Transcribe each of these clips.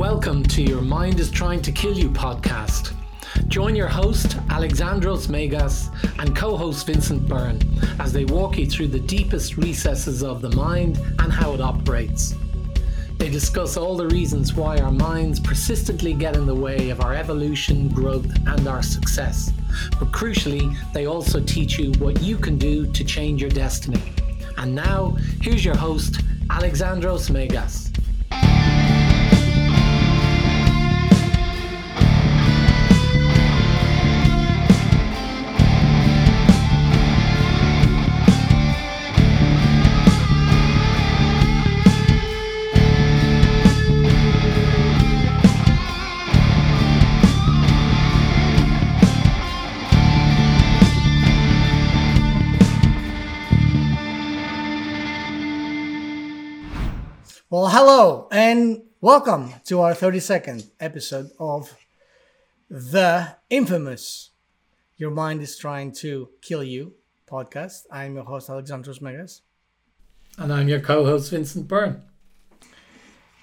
welcome to your Mind is Trying to Kill You podcast. Join your host, Alexandros Megas, and co host Vincent Byrne as they walk you through the deepest recesses of the mind and how it operates. They discuss all the reasons why our minds persistently get in the way of our evolution, growth, and our success. But crucially, they also teach you what you can do to change your destiny. And now, here's your host, Alexandros Megas. Well, hello and welcome to our 32nd episode of the infamous Your Mind is Trying to Kill You podcast. I'm your host, Alexandros Megas. And I'm your co host, Vincent Byrne.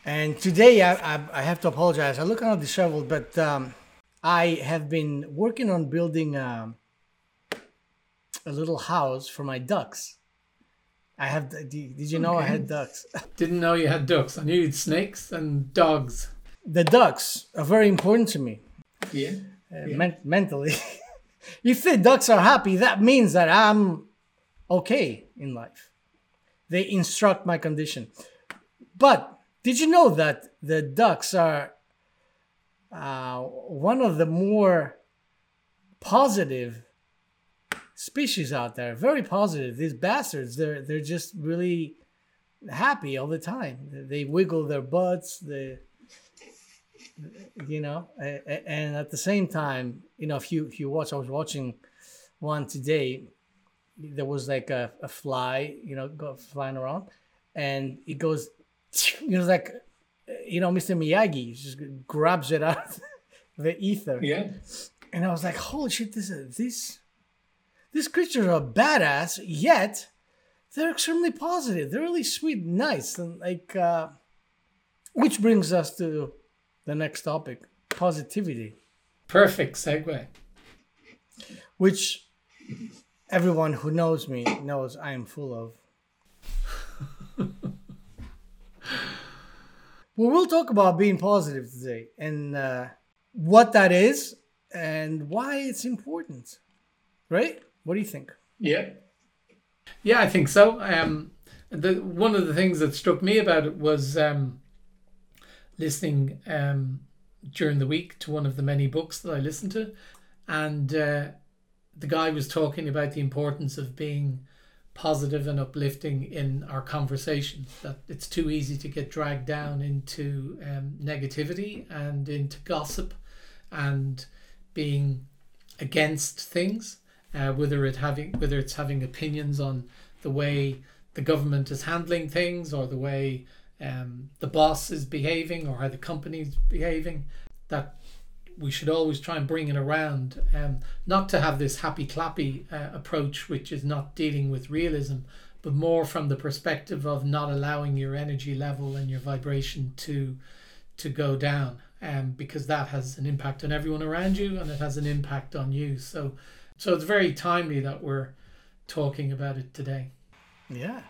And today I, I, I have to apologize. I look kind of disheveled, but um, I have been working on building um, a little house for my ducks. I have. Did you know I had ducks? Didn't know you had ducks. I knew you had snakes and dogs. The ducks are very important to me. Yeah. uh, men- mentally. if the ducks are happy, that means that I'm okay in life. They instruct my condition. But did you know that the ducks are uh, one of the more positive species out there? Very positive. These bastards, they're they're just really happy all the time. They wiggle their butts. They you know and at the same time you know if you if you watch i was watching one today there was like a, a fly you know go flying around and it goes you know like you know mr miyagi just grabs it out of the ether Yeah. and i was like holy shit this this these creatures are badass yet they're extremely positive they're really sweet and nice and like uh which brings us to the next topic positivity Perfect segue. which everyone who knows me knows I am full of. well, we'll talk about being positive today and uh, what that is and why it's important. Right? What do you think? Yeah. Yeah, I think so. Um, the one of the things that struck me about it was um, listening um, during the week to one of the many books that I listened to, and uh, the guy was talking about the importance of being positive and uplifting in our conversation. That it's too easy to get dragged down into um, negativity and into gossip, and being against things uh, whether it having whether it's having opinions on the way the government is handling things or the way um, the boss is behaving or how the company's behaving that we should always try and bring it around um, not to have this happy clappy uh, approach which is not dealing with realism but more from the perspective of not allowing your energy level and your vibration to to go down um, because that has an impact on everyone around you and it has an impact on you. So so it's very timely that we're talking about it today. Yeah.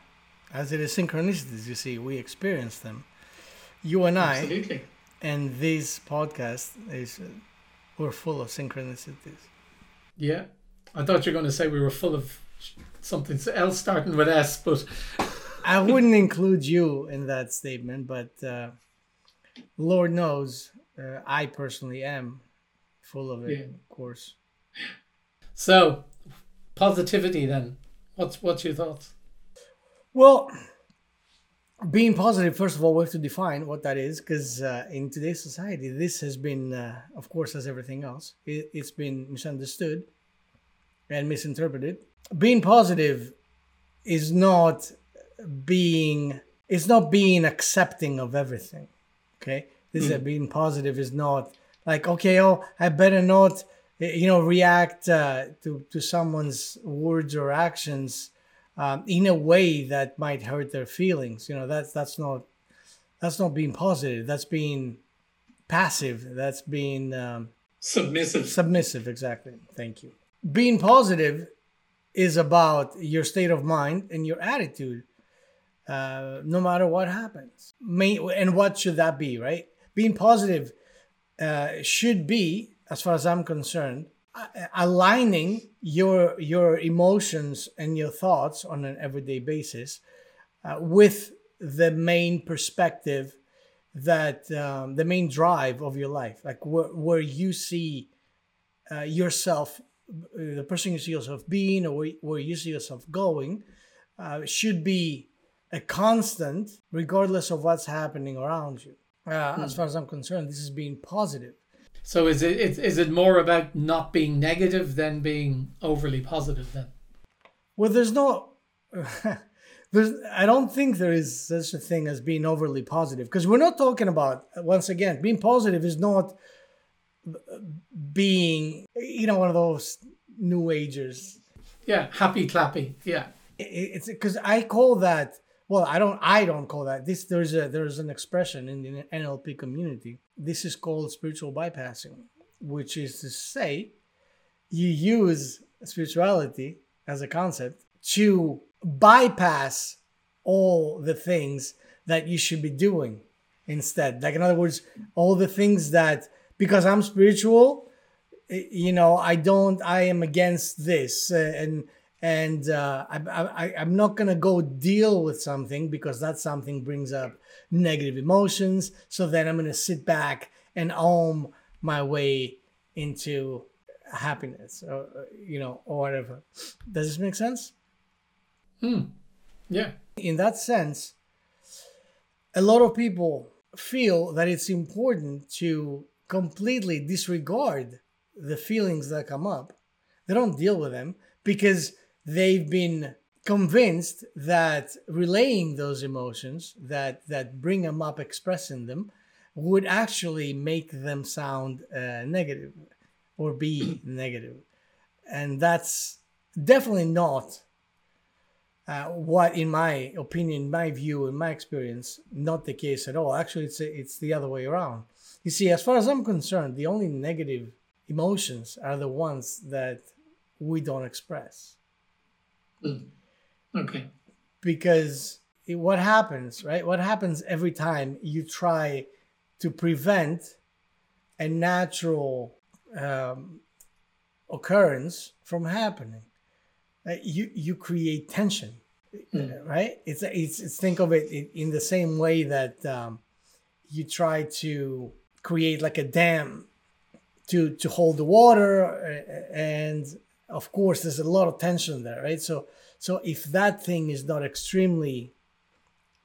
As it is synchronicities, you see, we experience them. You and I, Absolutely. and this podcast is, uh, we're full of synchronicities. Yeah. I thought you were going to say we were full of something else starting with S, but I wouldn't include you in that statement, but uh, Lord knows uh, I personally am full of it, Yeah. of course. So positivity then. What's what's your thoughts? Well, being positive, first of all, we have to define what that is because uh, in today's society, this has been, uh, of course, as everything else, it, it's been misunderstood and misinterpreted. Being positive is not being it's not being accepting of everything. Okay, this is being positive is not like okay, oh, I better not you know react uh, to to someone's words or actions um, in a way that might hurt their feelings. You know, that's that's not that's not being positive. That's being passive. That's being um, submissive. Submissive, exactly. Thank you. Being positive is about your state of mind and your attitude, uh, no matter what happens. May, and what should that be, right? Being positive uh, should be, as far as I'm concerned, aligning your your emotions and your thoughts on an everyday basis uh, with the main perspective that um, the main drive of your life like where, where you see uh, yourself the person you see yourself being or where, where you see yourself going uh, should be a constant regardless of what's happening around you mm. as far as i'm concerned this is being positive so is it is it more about not being negative than being overly positive then? Well, there's no there's I don't think there is such a thing as being overly positive because we're not talking about once again being positive is not being you know one of those new agers. Yeah, happy clappy. Yeah. It's because I call that well i don't i don't call that. This there's a there's an expression in the nlp community. This is called spiritual bypassing which is to say you use spirituality as a concept to bypass all the things that you should be doing instead. Like in other words all the things that because i'm spiritual you know i don't i am against this uh, and and uh, I, I, I'm not gonna go deal with something because that something brings up negative emotions. So then I'm gonna sit back and own my way into happiness, or you know, or whatever. Does this make sense? Hmm. Yeah. In that sense, a lot of people feel that it's important to completely disregard the feelings that come up. They don't deal with them because they've been convinced that relaying those emotions that that bring them up expressing them would actually make them sound uh, negative or be negative. And that's definitely not uh, what in my opinion my view in my experience not the case at all. Actually it's it's the other way around. You see as far as i'm concerned the only negative emotions are the ones that we don't express Mm. Okay. Because it, what happens, right? What happens every time you try to prevent a natural um, occurrence from happening? Uh, you you create tension, mm. right? It's, it's, it's think of it in the same way that um, you try to create like a dam to to hold the water uh, and of course there's a lot of tension there right? So so if that thing is not extremely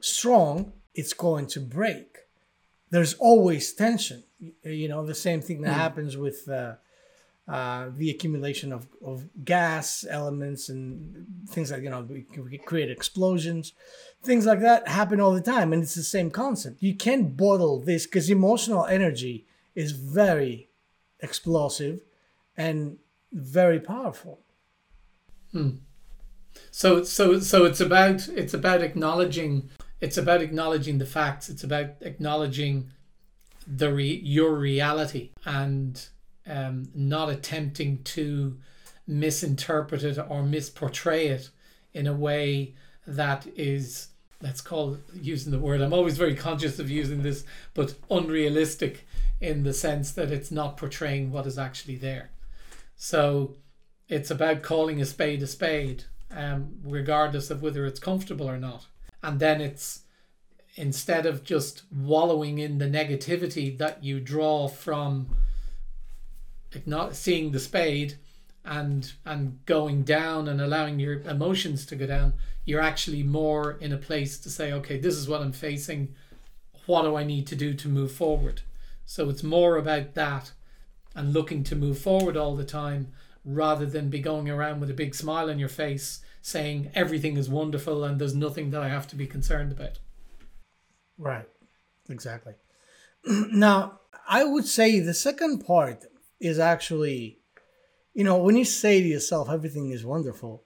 strong it's going to break. There's always tension. You know the same thing that mm. happens with uh, uh, the accumulation of, of gas elements and things like you know we, we create explosions. Things like that happen all the time and it's the same concept. You can't bottle this because emotional energy is very explosive and very powerful. Hmm. So so so it's about it's about acknowledging it's about acknowledging the facts. It's about acknowledging the re, your reality and um, not attempting to misinterpret it or misportray it in a way that is let's call using the word i'm always very conscious of using this but unrealistic in the sense that it's not portraying what is actually there so it's about calling a spade a spade, um, regardless of whether it's comfortable or not. And then it's instead of just wallowing in the negativity that you draw from not seeing the spade and and going down and allowing your emotions to go down you're actually more in a place to say okay this is what i'm facing what do i need to do to move forward so it's more about that and looking to move forward all the time rather than be going around with a big smile on your face saying everything is wonderful and there's nothing that I have to be concerned about. Right. Exactly. now, I would say the second part is actually, you know, when you say to yourself, everything is wonderful,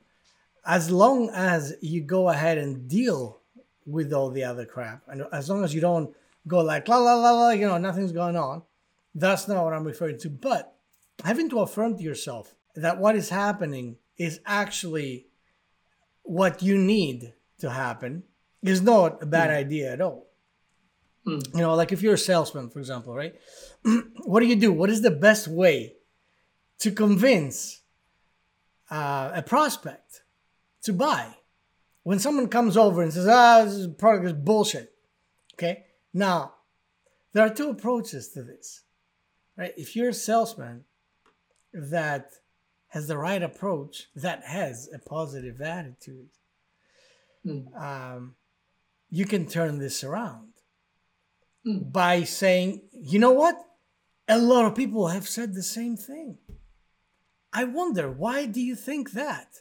as long as you go ahead and deal with all the other crap, and as long as you don't go like, la, la, la, la, you know, nothing's going on, That's not what I'm referring to. But having to affirm to yourself that what is happening is actually what you need to happen is not a bad mm. idea at all. Mm. You know, like if you're a salesman, for example, right? what do you do? What is the best way to convince uh, a prospect to buy? When someone comes over and says, ah, this product is bullshit. Okay. Now, there are two approaches to this, right? If you're a salesman that has the right approach, that has a positive attitude, mm. um, you can turn this around mm. by saying, you know what? A lot of people have said the same thing. I wonder, why do you think that?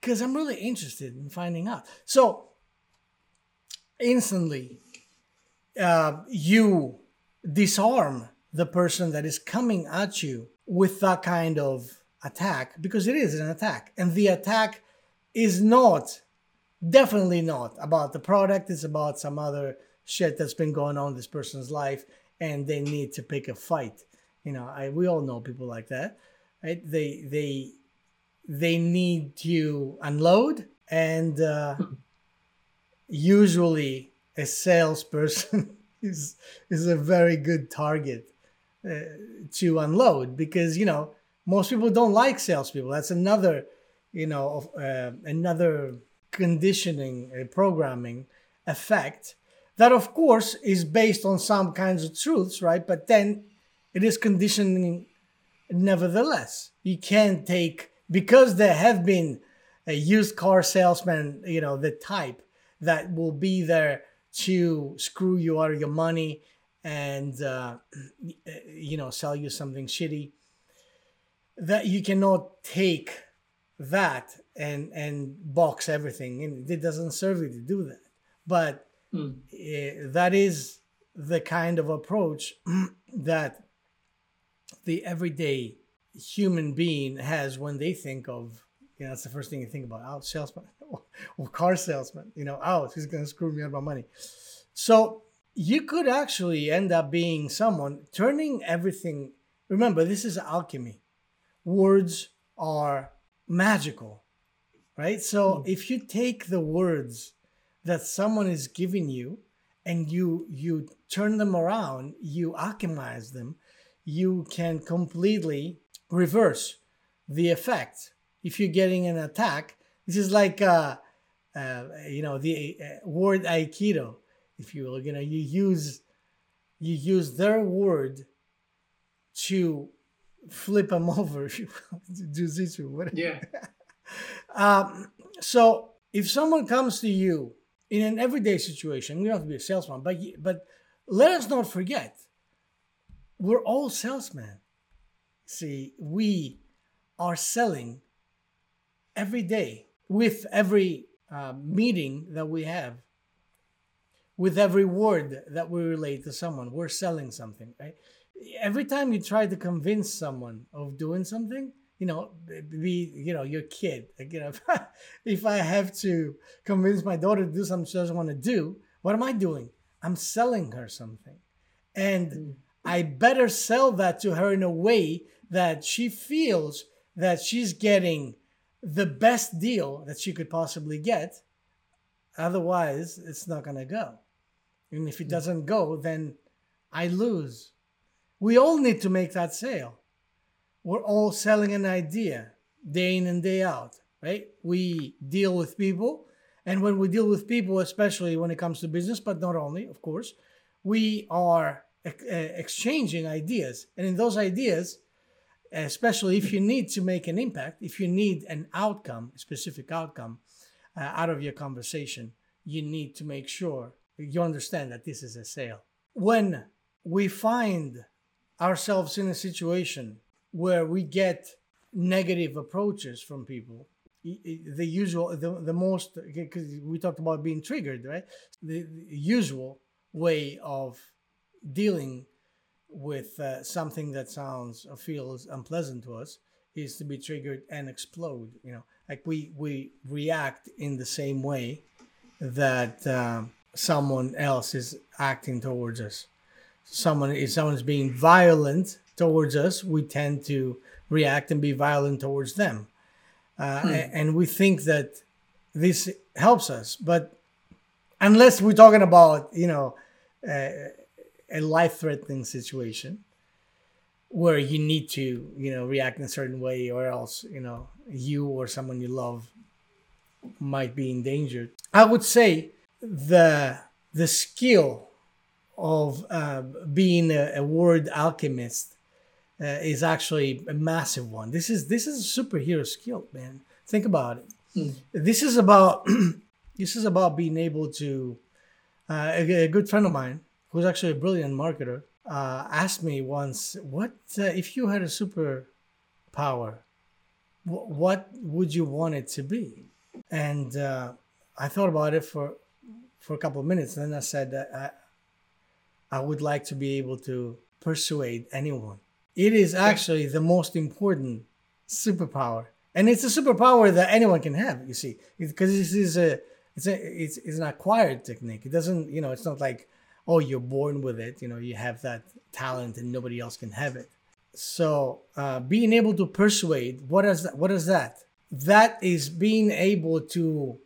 Because I'm really interested in finding out. So, instantly, uh, you disarm the person that is coming at you with that kind of attack because it is an attack. And the attack is not, definitely not about the product, it's about some other shit that's been going on in this person's life and they need to pick a fight. You know, I we all know people like that. Right? They they they need to unload and uh, usually a salesperson is is a very good target uh, to unload because you know most people don't like salespeople. That's another you know uh, another conditioning uh, programming effect that of course is based on some kinds of truths right but then it is conditioning nevertheless you can't take because there have been a used car salesman you know the type that will be there to screw you out of your money and uh, you know sell you something shitty that you cannot take that and and box everything. And it doesn't serve you to do that. But mm. that is the kind of approach that the everyday human being has when they think of you know that's the first thing you think about oh salesman or car salesman you know oh he's gonna screw me out of my money. So you could actually end up being someone turning everything remember this is alchemy. Words are magical right? So mm. if you take the words that someone is giving you and you you turn them around you alchemize them you can completely reverse the effect. If you're getting an attack this is like uh, uh you know the uh, word aikido if you will you know you use you use their word to flip them over if you will jiu-jitsu whatever. Yeah. Um, so if someone comes to you in an everyday situation, you don't have to be a salesman, but but let us not forget, we're all salesmen. See, we are selling every day with every uh, meeting that we have, with every word that we relate to someone. We're selling something, right? Every time you try to convince someone of doing something, you know, be, you know, your kid. Like, you know, if I have to convince my daughter to do something she doesn't want to do, what am I doing? I'm selling her something. And mm. I better sell that to her in a way that she feels that she's getting the best deal that she could possibly get. Otherwise, it's not going to go. And if it doesn't go, then I lose. We all need to make that sale we're all selling an idea day in and day out, right? We deal with people. And when we deal with people, especially when it comes to business, but not only, of course, we are exchanging ideas. And in those ideas, especially if you need to make an impact, if you need an outcome, a specific outcome uh, out of your conversation, you need to make sure you understand that this is a sale. When we find ourselves in a situation where we get negative approaches from people the usual the, the most because we talked about being triggered right the, the usual way of dealing with uh, something that sounds or feels unpleasant to us is to be triggered and explode you know like we we react in the same way that um, someone else is acting towards us someone if someone's being violent towards us, we tend to react and be violent towards them, uh, Hmm. and we think that this helps us. But unless we're talking about you know uh, a life-threatening situation where you need to you know react in a certain way, or else you know you or someone you love might be endangered. I would say the the skill of uh, being a, a word alchemist uh, is actually a massive one. This is this is a superhero skill, man. Think about it. This is about this is about being able to. Uh, a, a good friend of mine, who's actually a brilliant marketer, uh, asked me once, "What uh, if you had a superpower? Wh- what would you want it to be?" And uh, I thought about it for for a couple of minutes, and then I said that I, I would like to be able to persuade anyone. It is actually the most important superpower, and it's a superpower that anyone can have. You see, because this is a it's a it's, it's an acquired technique. It doesn't you know it's not like oh you're born with it. You know you have that talent and nobody else can have it. So uh, being able to persuade, what is that? What is that? That is being able to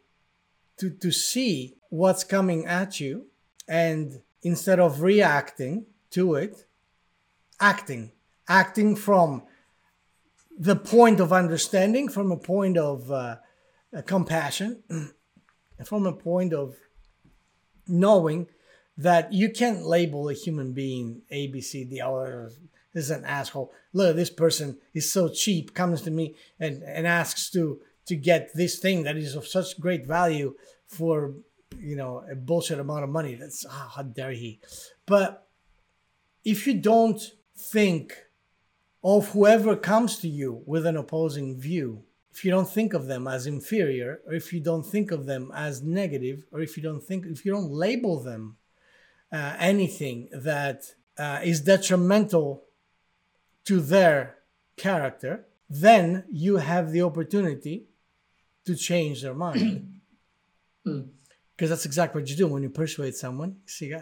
to to see what's coming at you, and instead of reacting to it, acting, acting from the point of understanding, from a point of uh, compassion, from a point of knowing that you can't label a human being A, B, C, or this is an asshole. Look, this person is so cheap, comes to me and, and asks to to get this thing that is of such great value for you know a bullshit amount of money. That's ah, how dare he? But if you don't think of whoever comes to you with an opposing view, if you don't think of them as inferior, or if you don't think of them as negative, or if you don't think, if you don't label them uh, anything that uh, is detrimental to their character, then you have the opportunity to change their mind. Mm. Mm. Because that's exactly what you do when you persuade someone. See,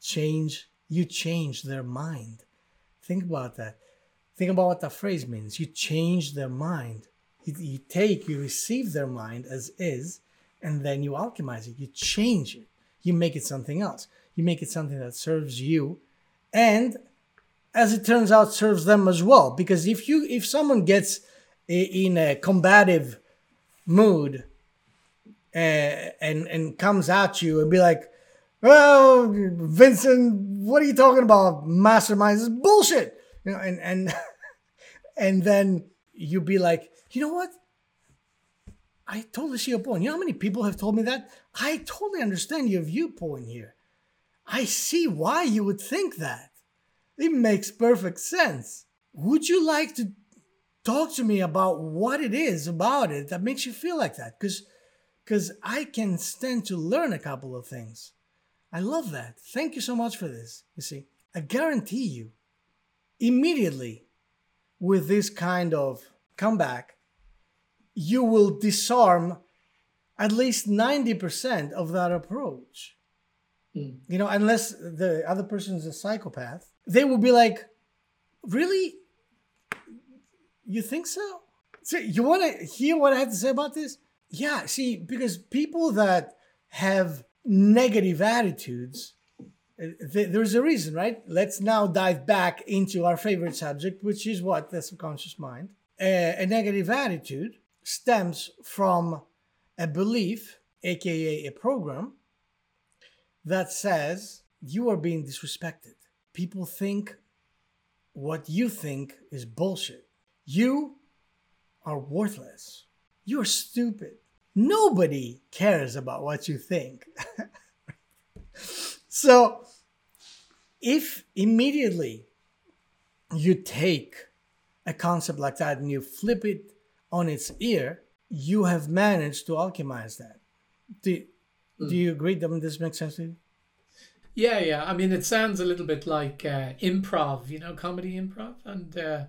change, you change their mind. Think about that. Think about what that phrase means. You change their mind. You, you take, you receive their mind as is, and then you alchemize it. You change it. You make it something else. You make it something that serves you, and as it turns out, serves them as well. Because if you, if someone gets in a combative mood uh, and and comes at you and be like, "Well, Vincent, what are you talking about? Masterminds is bullshit." You know, and and and then you be like, "You know what? I totally see your point. You know how many people have told me that? I totally understand your viewpoint here. I see why you would think that. It makes perfect sense. Would you like to talk to me about what it is about it that makes you feel like that? Because because I can stand to learn a couple of things. I love that. Thank you so much for this. You see, I guarantee you, immediately with this kind of comeback, you will disarm at least 90% of that approach. Mm. You know, unless the other person is a psychopath, they will be like, Really? You think so? So you want to hear what I have to say about this? Yeah, see, because people that have negative attitudes, uh, th- there's a reason, right? Let's now dive back into our favorite subject, which is what? The subconscious mind. Uh, a negative attitude stems from a belief, aka a program, that says you are being disrespected. People think what you think is bullshit. You are worthless. You're stupid. Nobody cares about what you think. so, if immediately you take a concept like that and you flip it on its ear, you have managed to alchemize that. Do, do you agree that this makes sense to you? Yeah, yeah. I mean, it sounds a little bit like uh, improv, you know, comedy improv, and uh,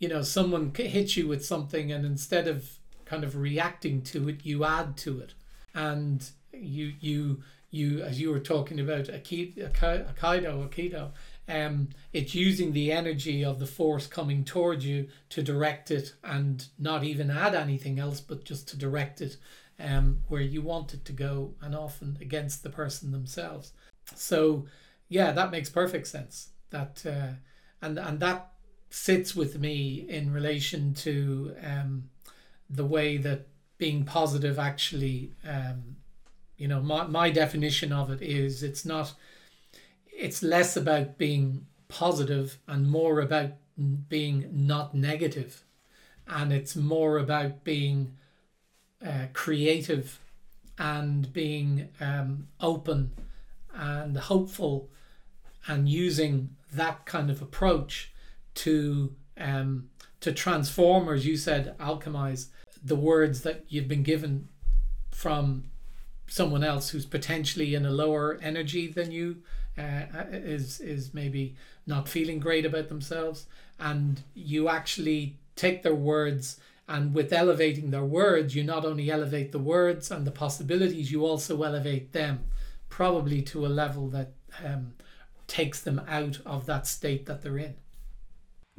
you know, someone hits you with something, and instead of kind of reacting to it, you add to it, and you you you as you were talking about Aikido, Aikido um, it's using the energy of the force coming towards you to direct it and not even add anything else, but just to direct it um, where you want it to go and often against the person themselves. So, yeah, that makes perfect sense. That uh, and and that sits with me in relation to um, the way that being positive actually, um, you know, my, my definition of it is it's not it's less about being positive and more about being not negative. And it's more about being uh, creative and being um, open and hopeful and using that kind of approach to um, to transform or as you said alchemize the words that you've been given from someone else who's potentially in a lower energy than you uh, is is maybe not feeling great about themselves, and you actually take their words and with elevating their words, you not only elevate the words and the possibilities, you also elevate them, probably to a level that um, takes them out of that state that they're in.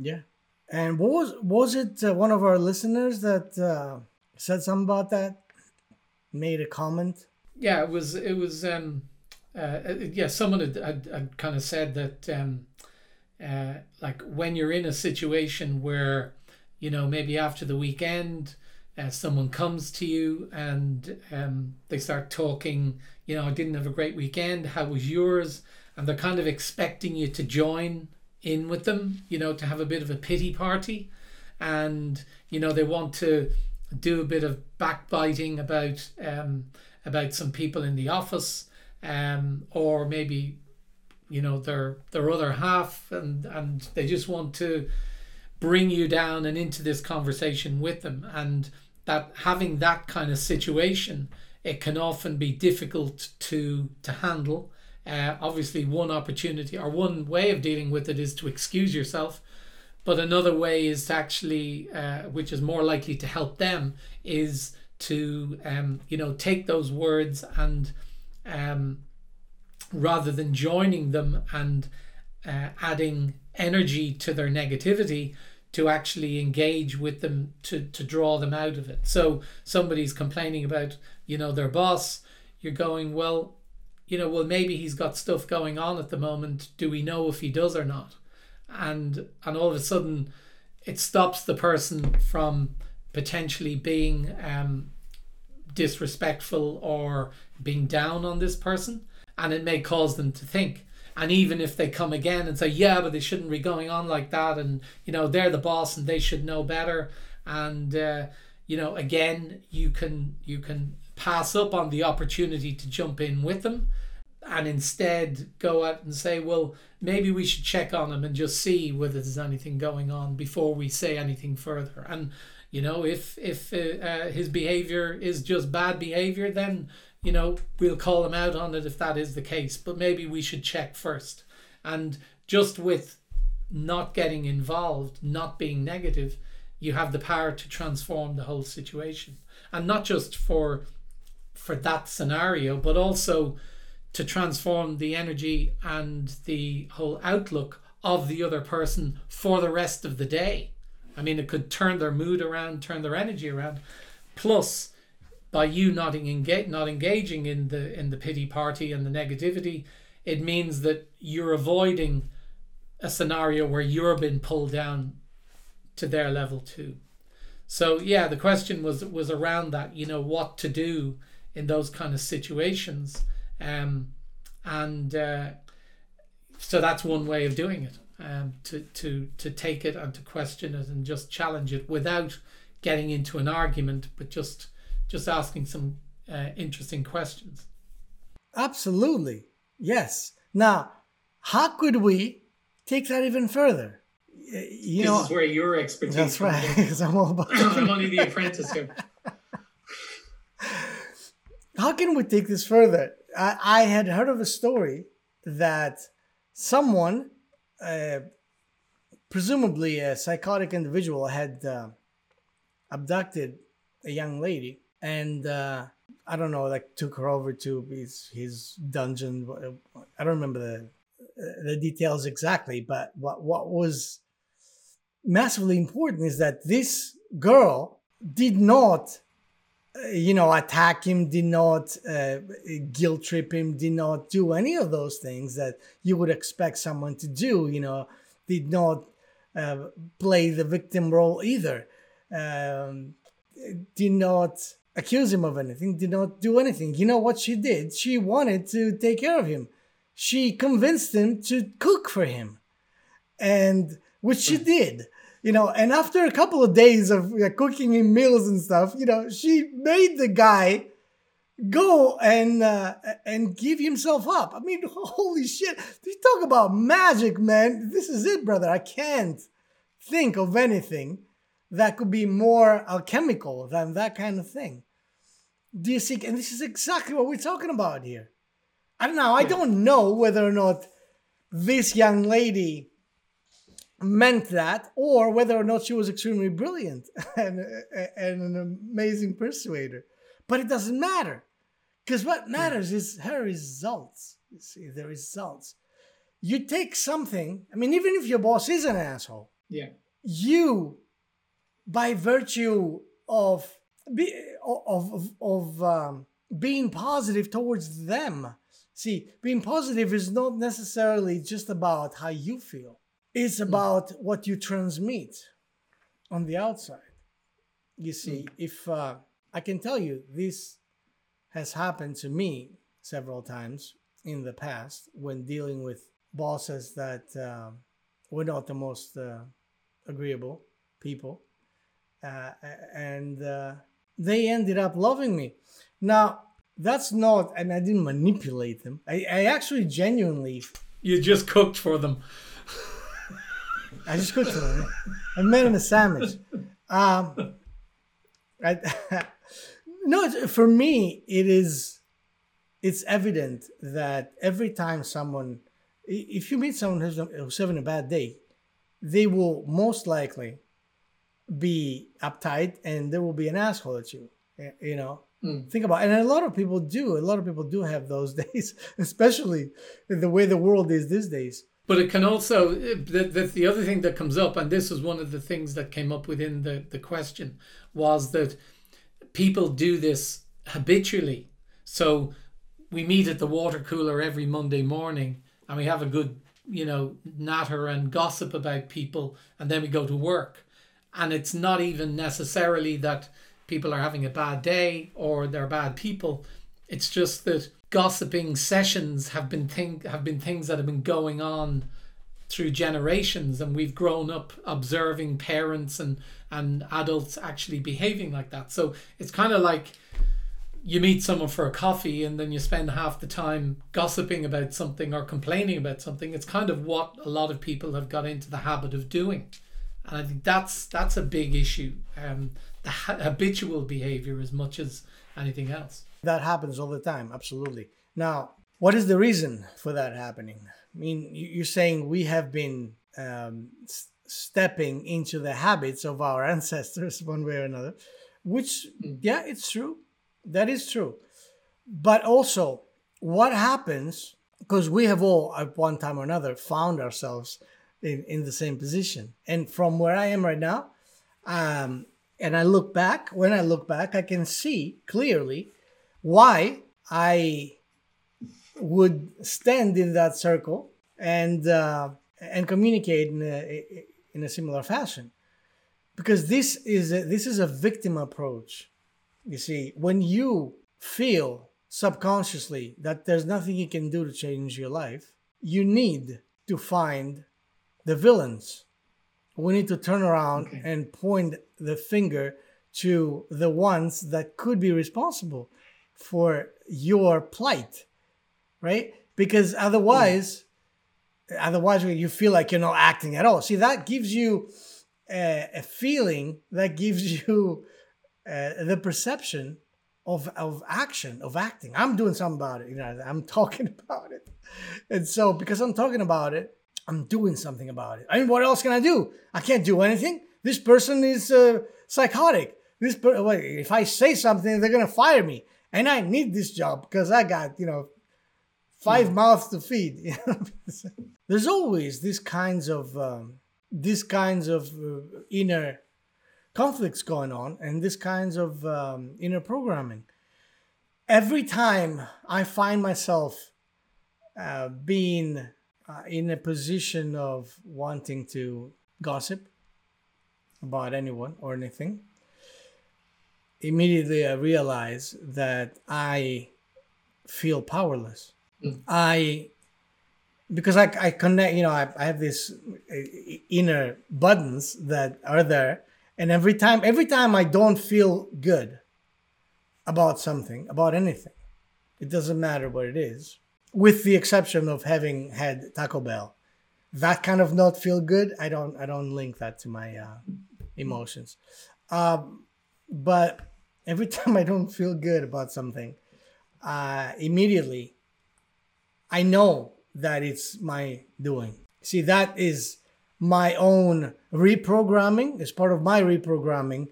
Yeah, and what was was it? Uh, one of our listeners that uh, said something about that, made a comment. Yeah, it was it was um, uh, uh, yeah, someone had, had, had, kind of said that, um, uh, like, when you're in a situation where, you know, maybe after the weekend, uh, someone comes to you and um, they start talking, you know, I didn't have a great weekend. How was yours? And they're kind of expecting you to join in with them, you know, to have a bit of a pity party. And, you know, they want to do a bit of backbiting about um, about some people in the office um, or maybe you know their their other half. And and they just want to bring you down and into this conversation with them. And that having that kind of situation it can often be difficult to to handle uh, obviously one opportunity or one way of dealing with it is to excuse yourself but another way is to actually uh, which is more likely to help them is to um, you know take those words and um, rather than joining them and uh, adding energy to their negativity to actually engage with them to, to draw them out of it. So somebody's complaining about, you know, their boss, you're going, well, you know, well maybe he's got stuff going on at the moment. Do we know if he does or not? And and all of a sudden it stops the person from potentially being um, disrespectful or being down on this person and it may cause them to think and even if they come again and say yeah but they shouldn't be going on like that and you know they're the boss and they should know better and uh, you know again you can you can pass up on the opportunity to jump in with them and instead go out and say well maybe we should check on him and just see whether there's anything going on before we say anything further. And you know if if uh, uh, his behavior is just bad behavior then you know we'll call him out on it if that is the case but maybe we should check first. And just with not getting involved not being negative you have the power to transform the whole situation. And not just for for that scenario but also to transform the energy and the whole outlook of the other person for the rest of the day I mean, it could turn their mood around, turn their energy around. Plus, by you not engage, not engaging in the in the pity party and the negativity, it means that you're avoiding a scenario where you're being pulled down to their level too. So yeah, the question was was around that. You know what to do in those kind of situations, um, and uh, so that's one way of doing it um, to, to, to take it and to question it and just challenge it without getting into an argument, but just just asking some uh, interesting questions. Absolutely, yes. Now, how could we take that even further? You this know, is where your expertise. That's right. Because I'm all about. I'm only the apprentice here. How can we take this further? I, I had heard of a story that someone uh, presumably a psychotic individual had uh, abducted a young lady and uh, I don't know, like took her over to his his dungeon. I don't remember the the details exactly, but what what was massively important is that this girl did not you know attack him did not uh, guilt trip him did not do any of those things that you would expect someone to do you know did not uh, play the victim role either. Um, did not accuse him of anything did not do anything. You know what she did? She wanted to take care of him. She convinced him to cook for him. And which she did you know and after a couple of days of uh, cooking him meals and stuff you know she made the guy go and uh, and give himself up. I mean holy shit. You talk about magic man. This is it brother. I can't think of anything that could be more alchemical than that kind of thing. Do you see and this is exactly what we're talking about here. I don't know. I don't know whether or not this young lady meant that or whether or not she was extremely brilliant and, and an amazing persuader. But it doesn't matter because what matters is her results you see the results. You take something i mean even if your boss is an asshole Yeah. you by virtue of be, of of, of um, being positive towards them see being positive is not necessarily just about how you feel it's about what you transmit on the outside. You see if uh, i can tell you this has happened to me several times in the past when dealing with bosses that uh, were not the most uh, agreeable people. Uh, and uh, they ended up loving me. Now that's not and i didn't manipulate them. I, I actually genuinely You just cooked for them. I just cooked for them. I made him a sandwich. Um, I, no, for me, it is. It's evident that every time someone, if you meet someone who's, who's having a bad day, they will most likely be uptight and there will be an asshole at you. You know, think about, it. and a lot of people do. A lot of people do have those days, especially the way the world is these days. But it can also the, the other thing that comes up, and this was one of the things that came up within the, the question, was that people do this habitually. So we meet at the water cooler every Monday morning and we have a good, you know, natter and gossip about people and then we go to work. And it's not even necessarily that people are having a bad day or they're bad people. It's just that gossiping sessions have been thing have been things that have been going on through generations and we've grown up observing parents and and adults actually behaving like that. So it's kind of like you meet someone for a coffee and then you spend half the time gossiping about something or complaining about something. It's kind of what a lot of people have got into the habit of doing. And i think that's that's a big issue um the ha- habitual behavior as much as anything else That happens all the time, absolutely. Now, what is the reason for that happening? I mean, you- you're saying we have been um, s- stepping into the habits of our ancestors one way or another, which, yeah, it's true. That is true. But also, what happens, because we have all at one time or another found ourselves in, in the same position. And from where I am right now, um, and I look back, when I look back, I can see clearly why I would stand in that circle and uh, and communicate in a, in a similar fashion, because this is a, this is a victim approach. You see, when you feel subconsciously that there's nothing you can do to change your life, you need to find the villains. We need to turn around Okay. and point the finger to the ones that could be responsible for your plight, right? Because otherwise, otherwise you feel like you're not acting at all. See, that gives you a, a feeling that gives you uh, the perception of of action, of acting. I'm doing something about it. You know, I'm talking about it, and so because I'm talking about it, I'm doing something about it. I mean, what else can I do? I can't do anything. This person is uh, psychotic. This per- if I say something, they're gonna fire me. And I need this job because I got you know five mm. mouths to feed. There's always these kinds of um, these kinds of uh, inner conflicts going on and these kinds of um, inner programming. Every time I find myself uh, being uh, in a position of wanting to gossip about anyone or anything, immediately I realize that I feel powerless. Mm. I because I, I connect, you know, I, I have these uh, inner buttons that are there, and every time, every time I don't feel good about something, about anything, it doesn't matter what it is, with the exception of having had Taco Bell, that kind of not feel good. I don't, I don't link that to my uh, emotions, um, but every time I don't feel good about something, uh, immediately I know that it's my doing. See, that is my own reprogramming, it's part of my reprogramming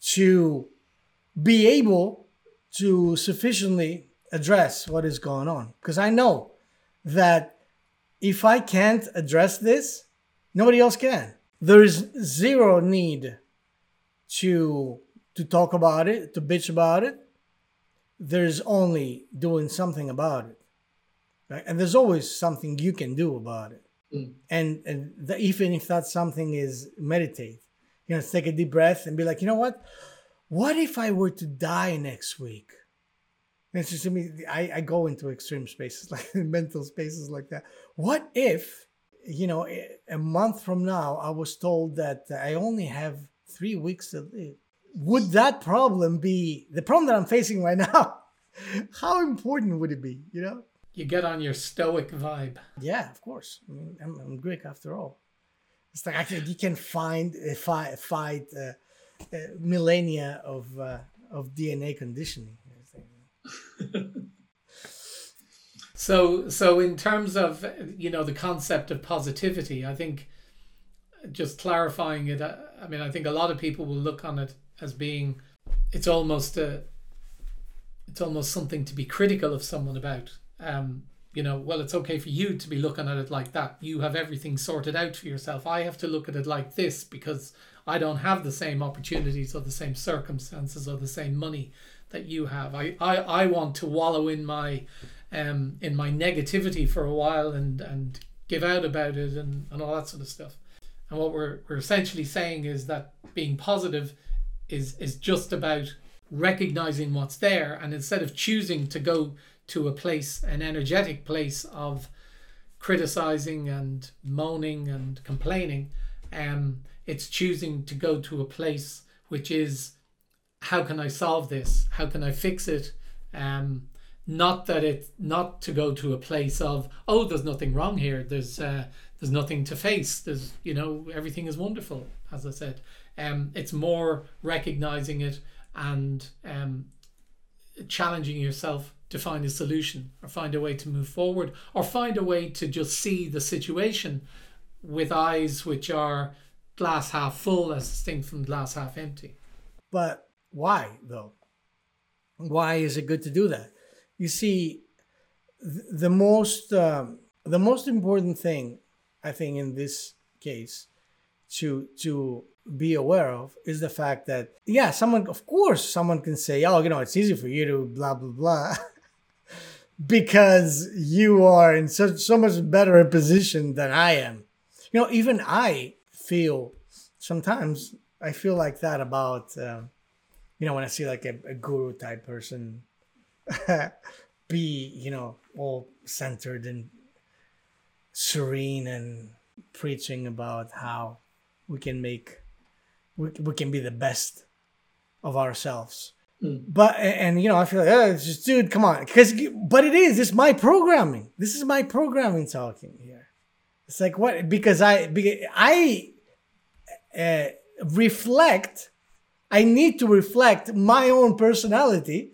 to be able to sufficiently address what is going on. Because I know that if I can't address this, nobody else can. There is zero need to to talk about it, to bitch about it. There's only doing something about it right? And there's always something you can do about it. Mm. And and the, even if that something is meditate, you know, take a deep breath and be like, you know what? What if I were to die next week? And it's just to me, I, I go into extreme spaces, like mental spaces like that. What if, you know, a month from now, I was told that I only have three weeks to live? Would that problem be the problem that I'm facing right now? How important would it be? You know, you get on your stoic vibe. Yeah, of course. I mean, I'm, I'm Greek after all. It's like I think you can find a fight, fight uh, uh, millennia of uh, of DNA conditioning. so, so in terms of you know the concept of positivity, I think just clarifying it. Uh, I mean, I think a lot of people will look on it as being it's almost a it's almost something to be critical of someone about um, you know, well, it's okay for you to be looking at it like that. You have everything sorted out for yourself. I have to look at it like this because I don't have the same opportunities or the same circumstances or the same money that you have. I, I, I want to wallow in my um in my negativity for a while and and give out about it and, and all that sort of stuff. And what we're we're essentially saying is that being positive is is just about recognizing what's there and instead of choosing to go to a place, an energetic place of criticizing and moaning and complaining. Um, it's choosing to go to a place which is how can I solve this? How can I fix it? Um, not that it not to go to a place of oh there's nothing wrong here there's uh, there's nothing to face there's you know everything is wonderful as I said um, it's more recognizing it and um, challenging yourself to find a solution or find a way to move forward or find a way to just see the situation with eyes which are glass half full as distinct from glass half empty. But why though? Why is it good to do that? You see, the most um, the most important thing I think in this case to to be aware of is the fact that yeah someone of course someone can say oh you know it's easy for you to blah blah blah because you are in such so much better a position than I am. You know, even I feel sometimes I feel like that about uh, you know when I see like a, a guru type person be you know all centered and serene and preaching about how we can make we, we can be the best of ourselves Mm. But and you know I feel like oh, it's just dude, come on, because but it is it's my programming. This is my programming talking here. It's like what because I because I uh, reflect. I need to reflect my own personality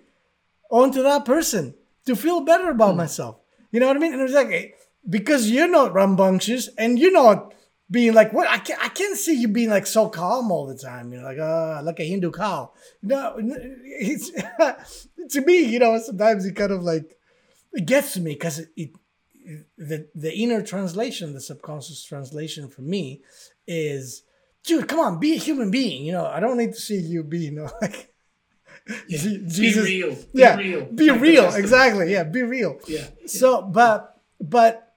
onto that person to feel better about mm. myself. You know what I mean? And it's like because you're not rambunctious and you're not being like, what? I can't, I can't see you being like so calm all the time. You know, like, uh, like a Hindu cow. No, it's to me, you know, sometimes it kind of like it gets to me because it, it, the the inner translation, the subconscious translation for me is, dude, come on, be a human being. You know, I don't need to see you be, you know, like. Yeah. Jesus, be real. Be yeah, real. Be real. Exactly. Yeah, be real. Yeah. So, but but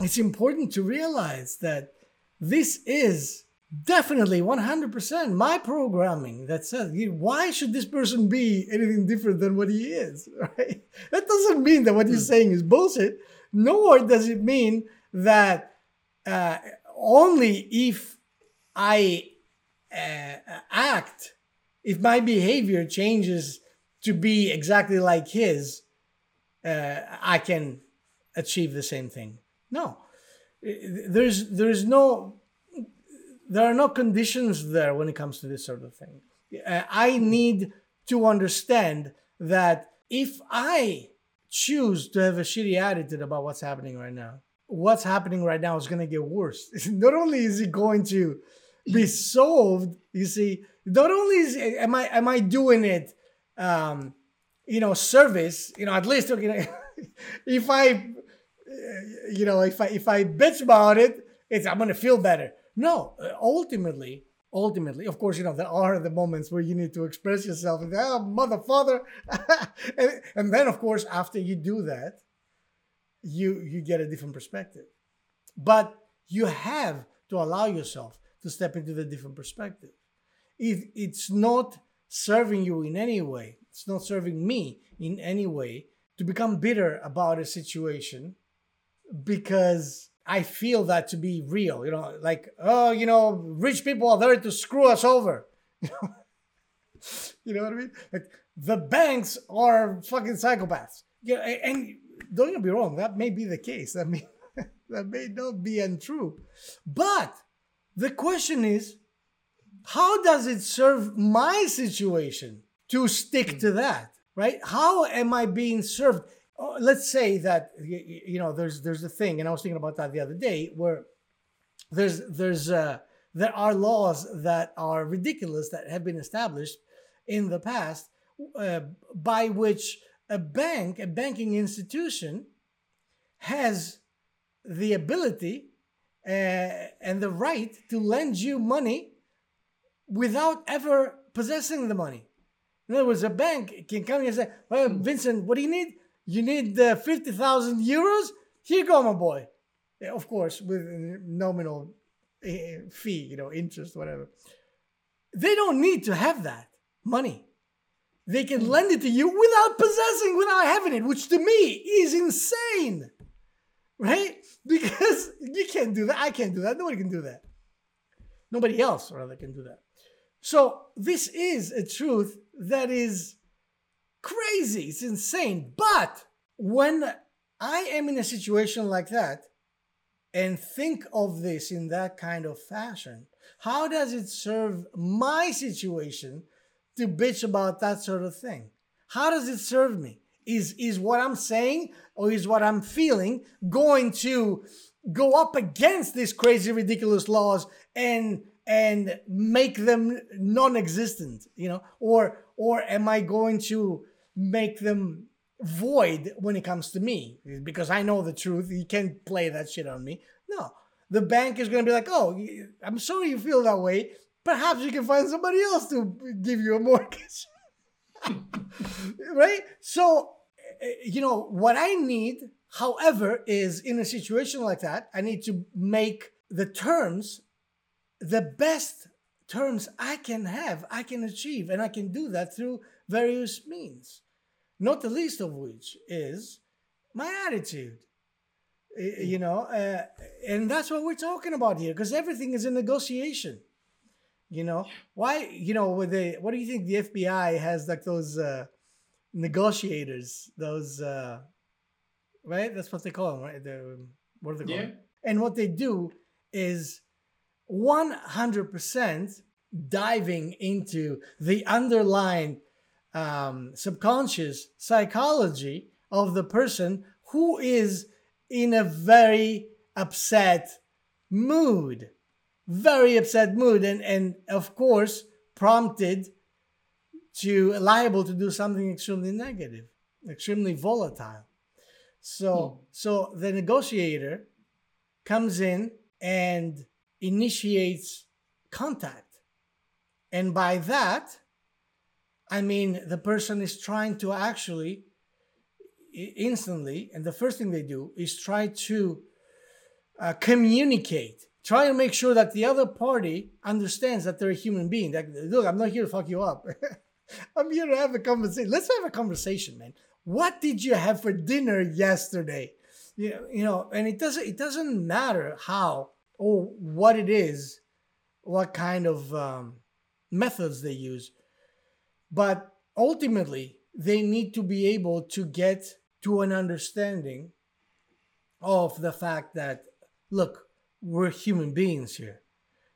it's important to realize that this is definitely 100% my programming that says why should this person be anything different than what he is right? That doesn't mean that what he's hmm. saying is bullshit nor does it mean that uh, only if i uh, act if my behavior changes to be exactly like his uh, i can achieve the same thing. No there's there's no there are no conditions there when it comes to this sort of thing. Uh, I need to understand that if I choose to have a shitty attitude about what's happening right now, what's happening right now is going to get worse. Not only is it going to be solved, you see, not only is am I am I doing it, um, you know, service, you know, at least okay, if I you know, if I if I bitch about it, it's I'm gonna feel better. No, uh, ultimately, ultimately, of course, you know, there are the moments where you need to express yourself and oh mother father. and, and then of course, after you do that, you you get a different perspective. But you have to allow yourself to step into the different perspective. If it's not serving you in any way, it's not serving me in any way to become bitter about a situation because I feel that to be real. You know, like, oh, you know, rich people are there to screw us over. you know what I mean? Like the banks are fucking psychopaths. Yeah, and don't get me wrong, that may be the case. I mean, that may not be untrue. But the question is, how does it serve my situation to stick to that? Right? How am I being served? Oh, let's say that you know there's there's a thing, and I was thinking about that the other day, where there's there's uh, there are laws that are ridiculous that have been established in the past uh, by which a bank, a banking institution, has the ability uh, and the right to lend you money without ever possessing the money. In other words, a bank can come and say, "Well, Vincent, what do you need? You need the 50,000 euros? Here you go, my boy. Yeah, of course, with nominal eh, fee, you know, interest, whatever. They don't need to have that money. They can hmm. lend it to you without possessing, without having it, which to me is insane. Right? Because you can't do that. I can't do that. Nobody can do that. Nobody else, rather, can do that. So, this is a truth that is crazy. It's insane. But when I am in a situation like that and think of this in that kind of fashion, how does it serve my situation to bitch about that sort of thing? How does it serve me? Is is what I'm saying or is what I'm feeling going to go up against these crazy ridiculous laws and and make them non-existent, you know? Or or am I going to make them void when it comes to me because I know the truth. You can't play that shit on me. No, the bank is going to be like, oh, I'm sorry you feel that way. Perhaps you can find somebody else to give you a mortgage. right? So, eh, you know, what I need, however, is in a situation like that, I need to make the terms the best terms I can have, I can achieve, and I can do that through various means not the least of which is my attitude. You know, uh, and that's what we're talking about here because everything is a negotiation. You know, why, you know, with the, what do you think the FBI has like those uh, negotiators, those, uh, right? That's what they call them, right? The, what are they called? Yeah. And what they do is 100% diving into the underlying um, subconscious psychology of the person who is in a very upset mood, very upset mood, and and of course prompted to liable to do something extremely negative, extremely volatile. So hmm. so the negotiator comes in and initiates contact. And by that, I mean the person is trying to actually instantly, and the first thing they do is try to uh, communicate, try to make sure that the other party understands that they're a human being. That look, I'm not here to fuck you up. I'm here to have a conversation. Let's have a conversation, man. What did you have for dinner yesterday? You know, you know, and it doesn't it doesn't matter how or what it is, what kind of um, methods they use, but ultimately they need to be able to get to an understanding of the fact that look, we're human beings here.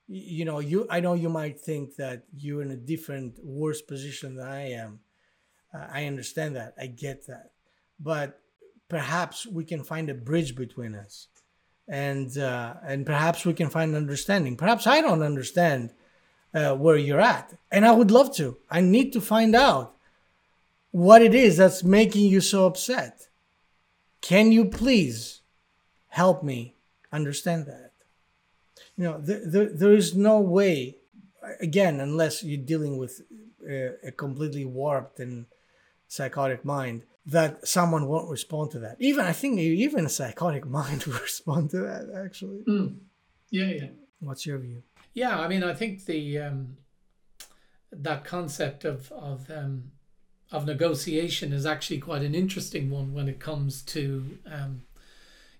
You know you i know you might think that you're in a different worse position than i am. Uh, i understand that. I get that. But perhaps we can find a bridge between us. And uh, and perhaps we can find understanding. Perhaps i don't understand uh, where you're at and i would love to i need to find out what it is that's making you so upset can you please help me understand that you know, there, there, there is no way, again, unless you're dealing with a, a completely warped and psychotic mind, that someone won't respond to that. Even I think even a psychotic mind will respond to that. Actually. Mm. Yeah, yeah. What's your view? Yeah, I mean, I think the um, that concept of of um, of negotiation is actually quite an interesting one when it comes to um,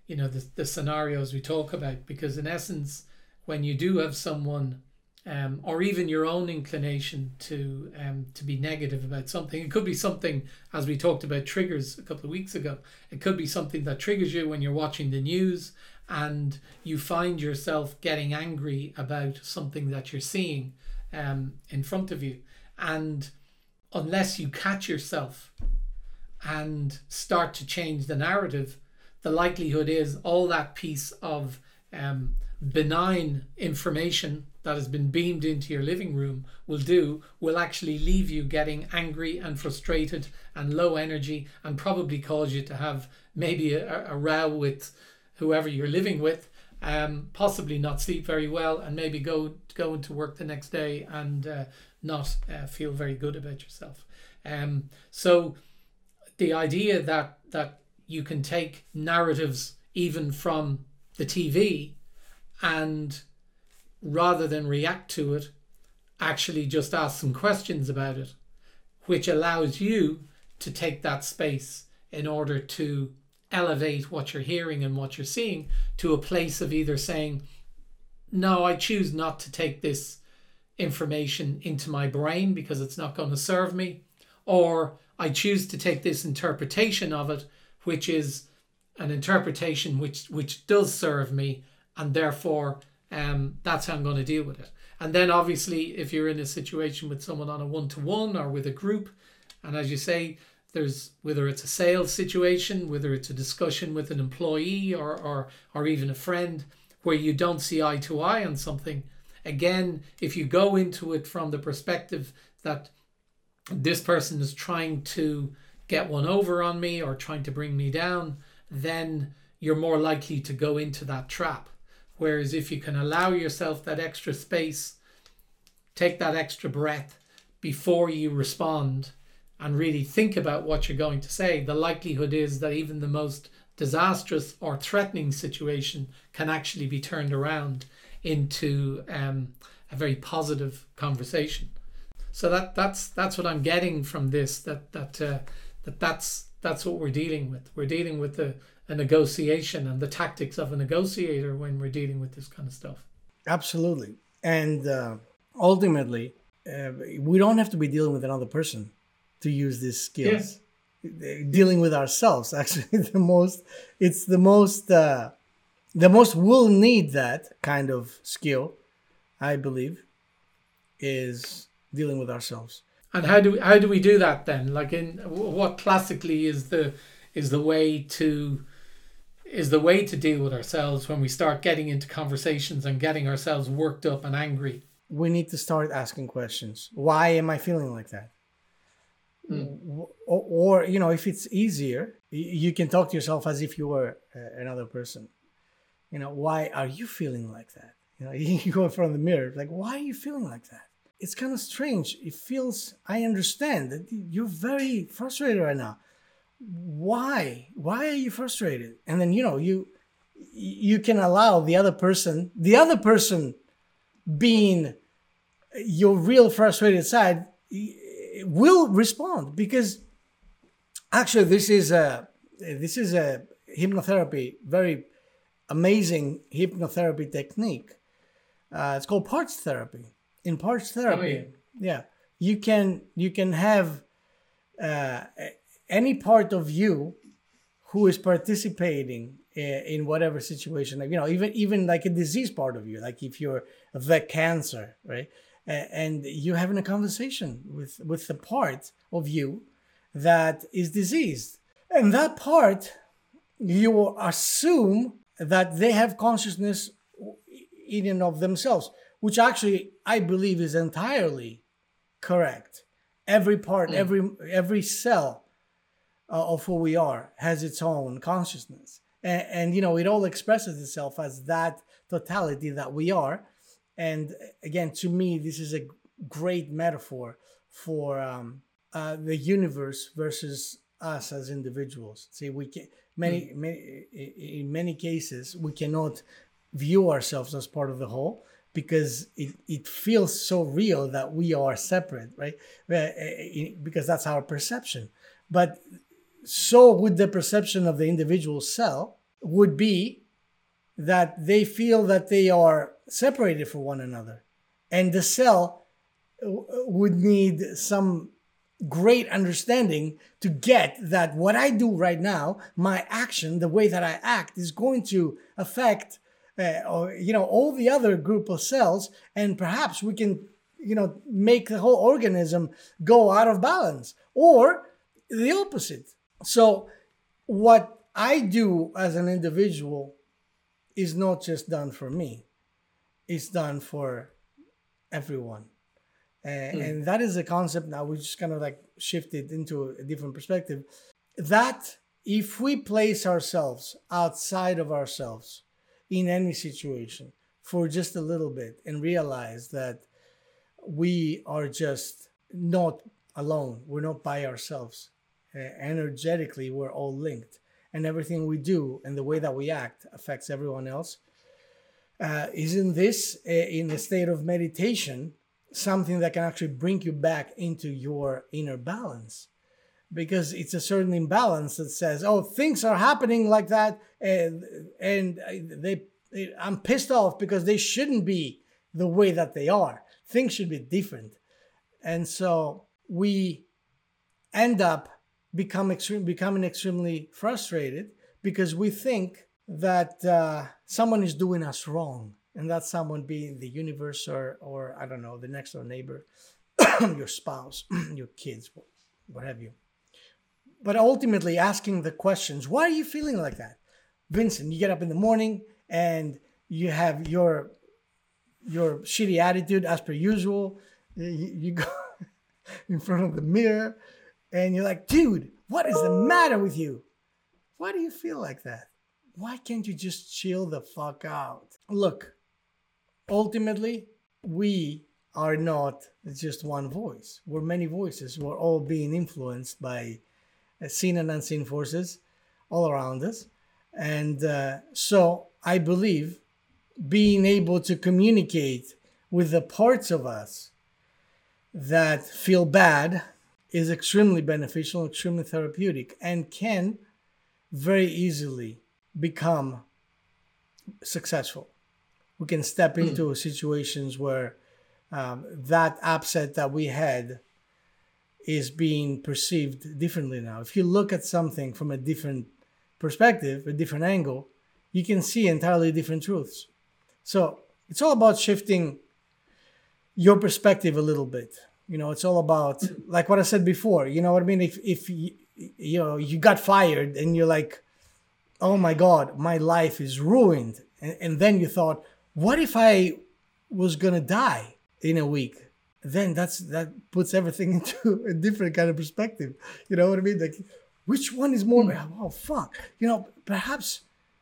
you know the the scenarios we talk about because in essence when you do have someone um, or even your own inclination to um, to be negative about something. It could be something, as we talked about triggers a couple of weeks ago. It could be something that triggers you when you're watching the news and you find yourself getting angry about something that you're seeing um, in front of you. And unless you catch yourself and start to change the narrative, the likelihood is all that piece of um, benign information that has been beamed into your living room will do will actually leave you getting angry and frustrated and low energy and probably cause you to have maybe a, a row with whoever you're living with um, possibly not sleep very well and maybe go go into work the next day and uh, not uh, feel very good about yourself. Um, so the idea that that you can take narratives even from the TV and rather than react to it, actually just ask some questions about it, which allows you to take that space in order to elevate what you're hearing and what you're seeing to a place of either saying, No, I choose not to take this information into my brain because it's not going to serve me, or I choose to take this interpretation of it, which is an interpretation which which does serve me and therefore um, that's how I'm going to deal with it. And then obviously, if you're in a situation with someone on a one to one or with a group, and as you say, there's whether it's a sales situation, whether it's a discussion with an employee or or or even a friend where you don't see eye to eye on something. Again, if you go into it from the perspective that this person is trying to get one over on me or trying to bring me down, then you're more likely to go into that trap. Whereas if you can allow yourself that extra space, take that extra breath before you respond and really think about what you're going to say, the likelihood is that even the most disastrous or threatening situation can actually be turned around into um, a very positive conversation. So that that's that's what I'm getting from this. That that uh, that that's that's what we're dealing with. We're dealing with the a negotiation and the tactics of a negotiator when we're dealing with this kind of stuff. Absolutely. And uh, ultimately, uh, we don't have to be dealing with another person to use these skills. Yes. Dealing with ourselves, actually, the most, it's the most, uh, the most we'll need that kind of skill, I believe, is dealing with ourselves. And how do we, how do we do that then? Like in what classically is the is the way to is the way to deal with ourselves when we start getting into conversations and getting ourselves worked up and angry. We need to start asking questions. Why am I feeling like that? Mm. Or, or, you know, if it's easier, you can talk to yourself as if you were uh, another person. You know, why are you feeling like that? You know, you go in front of the mirror, like, why are you feeling like that? It's kind of strange. It feels, I understand that you're very frustrated right now. Why? Why are you frustrated? And then, you know, you, you can allow the other person, the other person being your real frustrated side, will respond because actually this is a this is a hypnotherapy very amazing hypnotherapy technique uh, it's called parts therapy in parts therapy oh, yeah. yeah. you can you can have uh, any part of you who is participating in whatever situation like you know even even like a disease part of you like if you're the cancer right and you're having a conversation with with the part of you that is diseased. And that part you assume that they have consciousness in and of themselves which actually i believe is entirely correct. Every part mm. every every cell uh, of who we are has its own consciousness. And, and you know it all expresses itself as that totality that we are and again, to me, this is a great metaphor for um, uh, the universe versus us as individuals. See, we can many, mm. many in many cases we cannot view ourselves as part of the whole because it, it feels so real that we are separate, right? Uh, because that's our perception. But so would the perception of the individual cell would be that they feel that they are separated from one another. And the cell would need some great understanding to get that what I do right now, my action, the way that I act, is going to affect, uh, or, you know, all the other group of cells, and perhaps we can, you know, make the whole organism go out of balance, or the opposite. So, what I do as an individual is not just done for me it's done for everyone. And, mm. and that is a concept now we just kind of like shifted into a different perspective. That if we place ourselves outside of ourselves in any situation for just a little bit and realize that we are just not alone, we're not by ourselves. Uh, energetically, we're all linked, and everything we do and the way that we act affects everyone else uh, isn't this uh, in a state of meditation something that can actually bring you back into your inner balance? Because it's a certain imbalance that says, "Oh, things are happening like that, and and they, I'm pissed off because they shouldn't be the way that they are. Things should be different." And so we end up become extreme, becoming extremely frustrated because we think that uh, someone is doing us wrong, and that someone being the universe or, or I don't know, the next door neighbor, your spouse, your kids, what have you. But ultimately, asking the questions, why are you feeling like that? Vincent, you get up in the morning and you have your your shitty attitude as per usual. You, you go in front of the mirror and you're like, dude, what is the matter with you? Why do you feel like that? why can't you just chill the fuck out? Look, ultimately, we are not just one voice. We're many voices. We're all being influenced by uh, seen and unseen forces all around us. And uh, so I believe being able to communicate with the parts of us that feel bad is extremely beneficial, extremely therapeutic, and can very easily become successful. We can step hmm. into mm. situations where um, that upset that we had is being perceived differently now. If you look at something from a different perspective, a different angle, you can see entirely different truths. So it's all about shifting your perspective a little bit. You know, it's all about like what I said before. You know what I mean? If if you, you know you got fired and you're like, oh my God, my life is ruined. And, and then you thought, what if I was going to die in a week? Then that's that puts everything into a different kind of perspective. You know what I mean? Like, which one is more? Hmm. Oh fuck! You know, perhaps.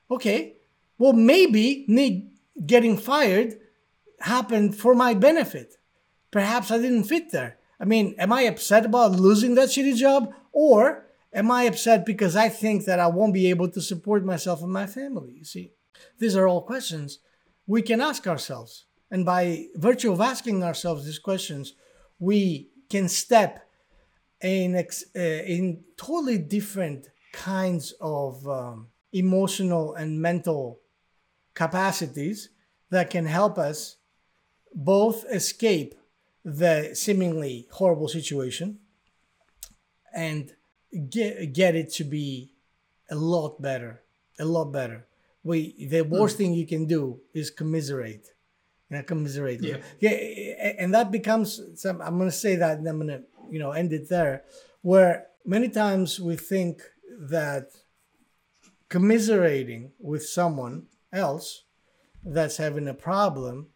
Okay, well maybe me getting fired happened for my benefit. Perhaps I didn't fit there. I mean, am I upset about losing that shitty job? Or am I upset because I think that I won't be able to support myself and my family? You see, these are all questions we can ask ourselves. And by virtue of asking ourselves these questions, we can step in, ex- uh, in totally different kinds of um, emotional and mental capacities that can help us both escape the seemingly horrible situation and get get it to be a lot better a lot better we the worst mm. thing you can do is commiserate you know, commiserate yeah. yeah and that becomes some i'm going to say that and i'm going to you know end it there where many times we think that commiserating with someone else that's having a problem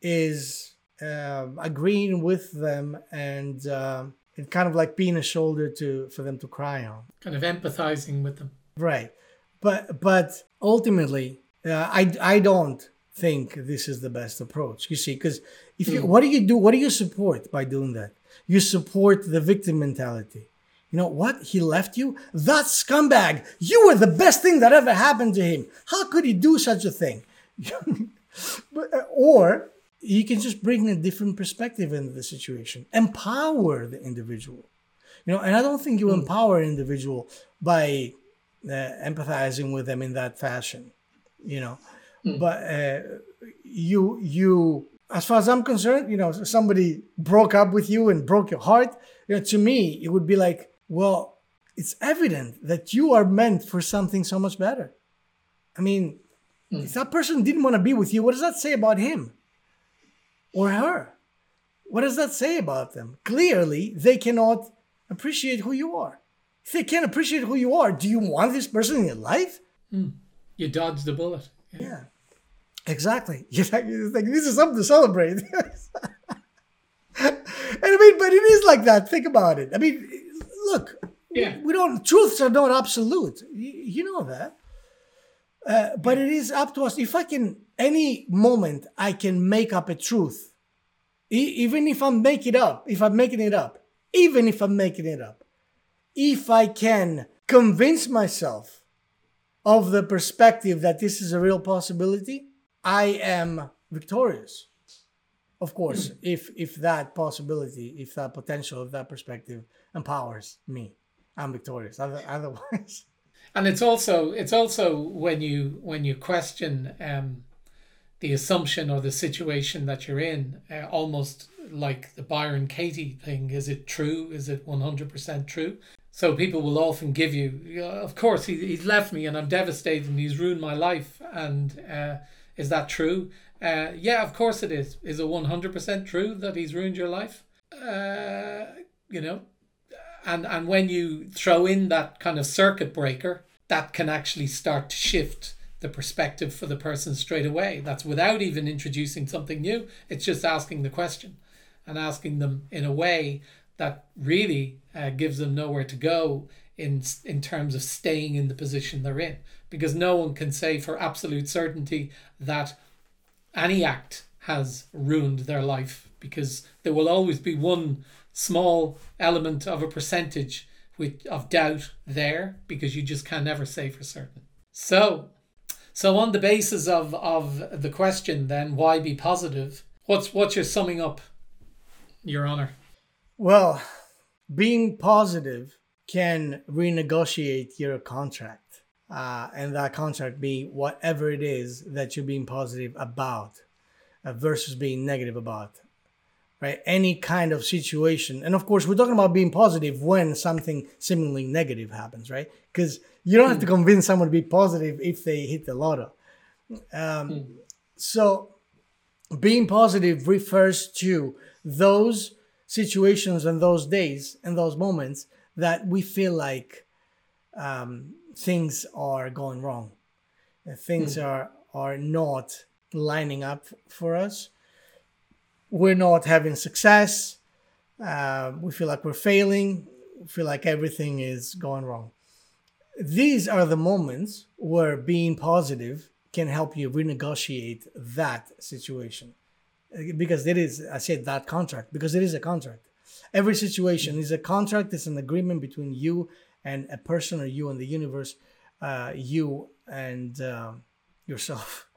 is uh, agreeing with them and uh, and kind of like being a shoulder to for them to cry on. Kind of empathizing with them. Right, but but ultimately, uh, I I don't think this is the best approach. You see, because if you mm. what do you do? What do you support by doing that? You support the victim mentality. You know what? He left you? That scumbag! You were the best thing that ever happened to him. How could he do such a thing? but, uh, or you can just bring a different perspective into the situation empower the individual you know and i don't think you mm. empower an individual by uh, empathizing with them in that fashion you know mm. but uh, you you as far as i'm concerned you know somebody broke up with you and broke your heart you know to me it would be like well it's evident that you are meant for something so much better i mean mm. if that person didn't want to be with you what does that say about him or her. What does that say about them? Clearly, they cannot appreciate who you are. If they can't appreciate who you are, do you want this person in your life? Mm. You dodged the bullet. Yeah, yeah. exactly. It's like, it's like, this is something to celebrate. and I mean, but it is like that. Think about it. I mean, look, yeah. we don't, truths are not absolute. You, you know that. Uh, but it is up to us. If I can, any moment, I can make up a truth. E- even if I'm making it up, if I'm making it up, even if I'm making it up, if I can convince myself of the perspective that this is a real possibility, I am victorious. Of course, if if that possibility, if that potential, if that perspective empowers me, I'm victorious. Otherwise, and it's also it's also when you when you question um, the assumption or the situation that you're in, uh, almost like the Byron Katie thing. Is it true? Is it one hundred percent true? So people will often give you, of course, he, he's left me and I'm devastated and he's ruined my life. And uh, is that true? Uh, yeah, of course it is. Is it 100% true that he's ruined your life? Uh, you know, and and when you throw in that kind of circuit breaker, that can actually start to shift the perspective for the person straight away. That's without even introducing something new. It's just asking the question and asking them in a way that really uh, gives them nowhere to go in in terms of staying in the position they're in. Because no one can say for absolute certainty that any act has ruined their life because there will always be one small element of a percentage with, of doubt there because you just can never say for certain. So, so on the basis of, of the question, then why be positive? What's what's your summing up, Your Honor? Well, being positive can renegotiate your contract, uh, and that contract be whatever it is that you're being positive about, uh, versus being negative about right? Any kind of situation. And of course, we're talking about being positive when something seemingly negative happens, right? Because you don't have to hmm. convince someone to be positive if they hit the lotto. Um, mm. So, being positive refers to those situations and those days and those moments that we feel like um, things are going wrong. Things Hmm. are are not lining up for us. We're not having success. Uh, we feel like we're failing. We feel like everything is going wrong. These are the moments where being positive can help you renegotiate that situation because it is i said that contract because it is a contract every situation is a contract it's an agreement between you and a person or you and the universe uh, you and um yourself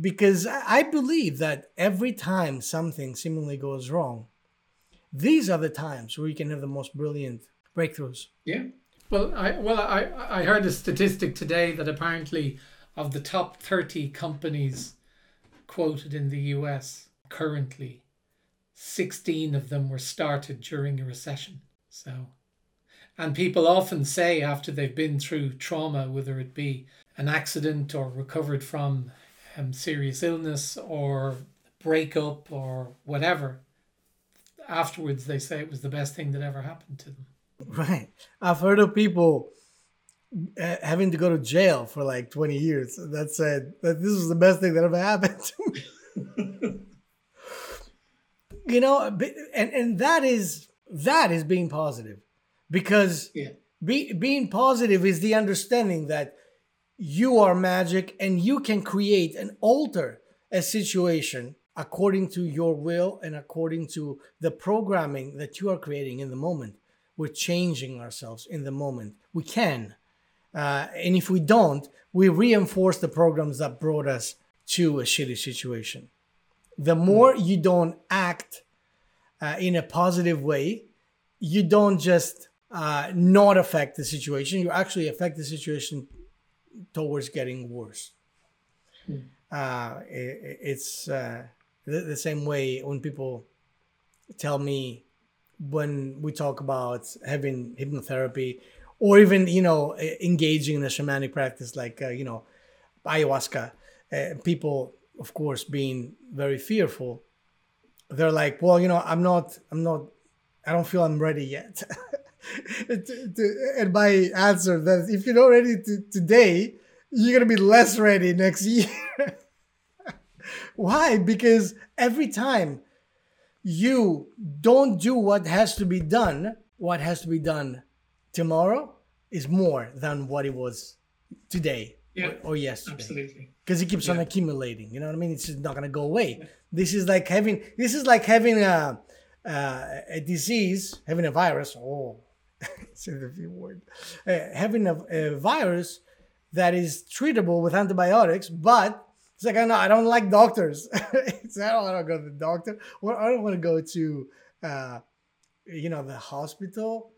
because i believe that every time something seemingly goes wrong these are the times where you can have the most brilliant breakthroughs Yeah. Well, I well I I heard a statistic today that apparently of the top 30 companies quoted in the US currently 16 of them were started during a recession. So and people often say after they've been through trauma whether it be an accident or recovered from um, serious illness or breakup or whatever afterwards they say it was the best thing that ever happened to them. Right. I've heard of people uh, having to go to jail for like 20 years that said that this was the best thing that ever happened to me. you know, and, and that is that is being positive because Yeah. be, being positive is the understanding that you are magic and you can create and alter a situation according to your will and according to the programming that you are creating in the moment. We're changing ourselves in the moment. We can. Uh, and if we don't, we reinforce the programs that brought us to a shitty situation. The more you don't act uh, in a positive way, you don't just uh, not affect the situation, you actually affect the situation towards getting worse. Uh, i- i- it's uh, the, the same way when people tell me when we talk about having hypnotherapy or even you know engaging in a shamanic practice like uh, you know ayahuasca uh, people of course being very fearful they're like well you know i'm not i'm not i don't feel i'm ready yet To- to- and my answer that if you're not ready to, today you're gonna be less ready next year why because every time you don't do what has to be done, what has to be done tomorrow is more than what it was today Yeah, or, or yesterday. Absolutely. Because it keeps on accumulating. You know what I mean? It's just not gonna go away. This is like having this is like having a uh, a disease, having a virus. Oh, say the V word. Uh, having a, a virus that is treatable with antibiotics, but it's like I know I don't like doctors. it's I don't want to go to the doctor, or I don't want to go to, uh, you know, the hospital.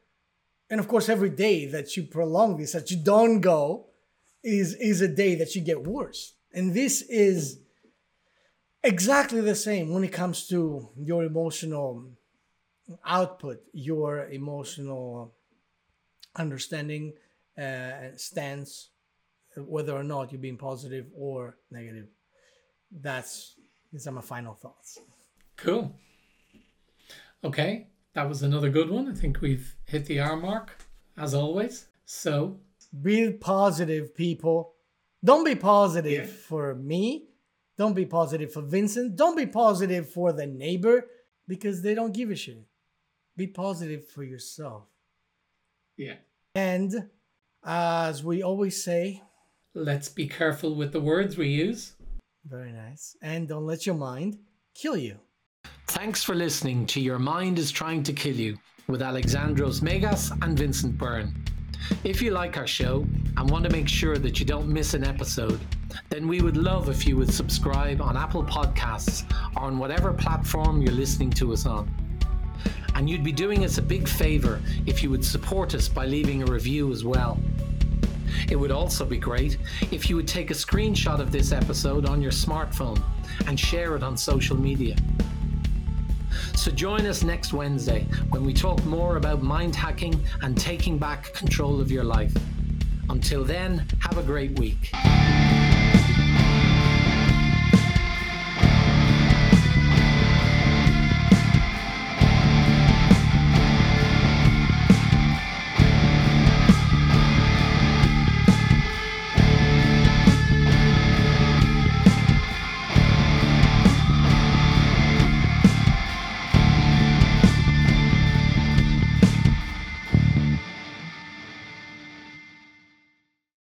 And of course, every day that you prolong this, that you don't go, is is a day that you get worse. And this is exactly the same when it comes to your emotional output, your emotional understanding, uh, stance, whether or not you're being positive or negative. That's these are my final thoughts. Cool. Okay, that was another good one. I think we've hit the hour mark, as always. So, Be positive, people. Don't be positive Yeah. for me. Don't be positive for Vincent. Don't be positive for the neighbor because they don't give a shit. Be positive for yourself. yeah, And as we always say, let's be careful with the words we use. very nice, and don't let your mind kill you. Thanks for listening to Your Mind is Trying to Kill You with Alexandros Megas and Vincent Byrne. If you like our show and want to make sure that you don't miss an episode, then we would love if you would subscribe on Apple Podcasts or on whatever platform you're listening to us on. And you'd be doing us a big favor if you would support us by leaving a review as well. It would also be great if you would take a screenshot of this episode on your smartphone and share it on social media. So join us next Wednesday when we talk more about mind hacking and taking back control of your life. Until then, have a great week.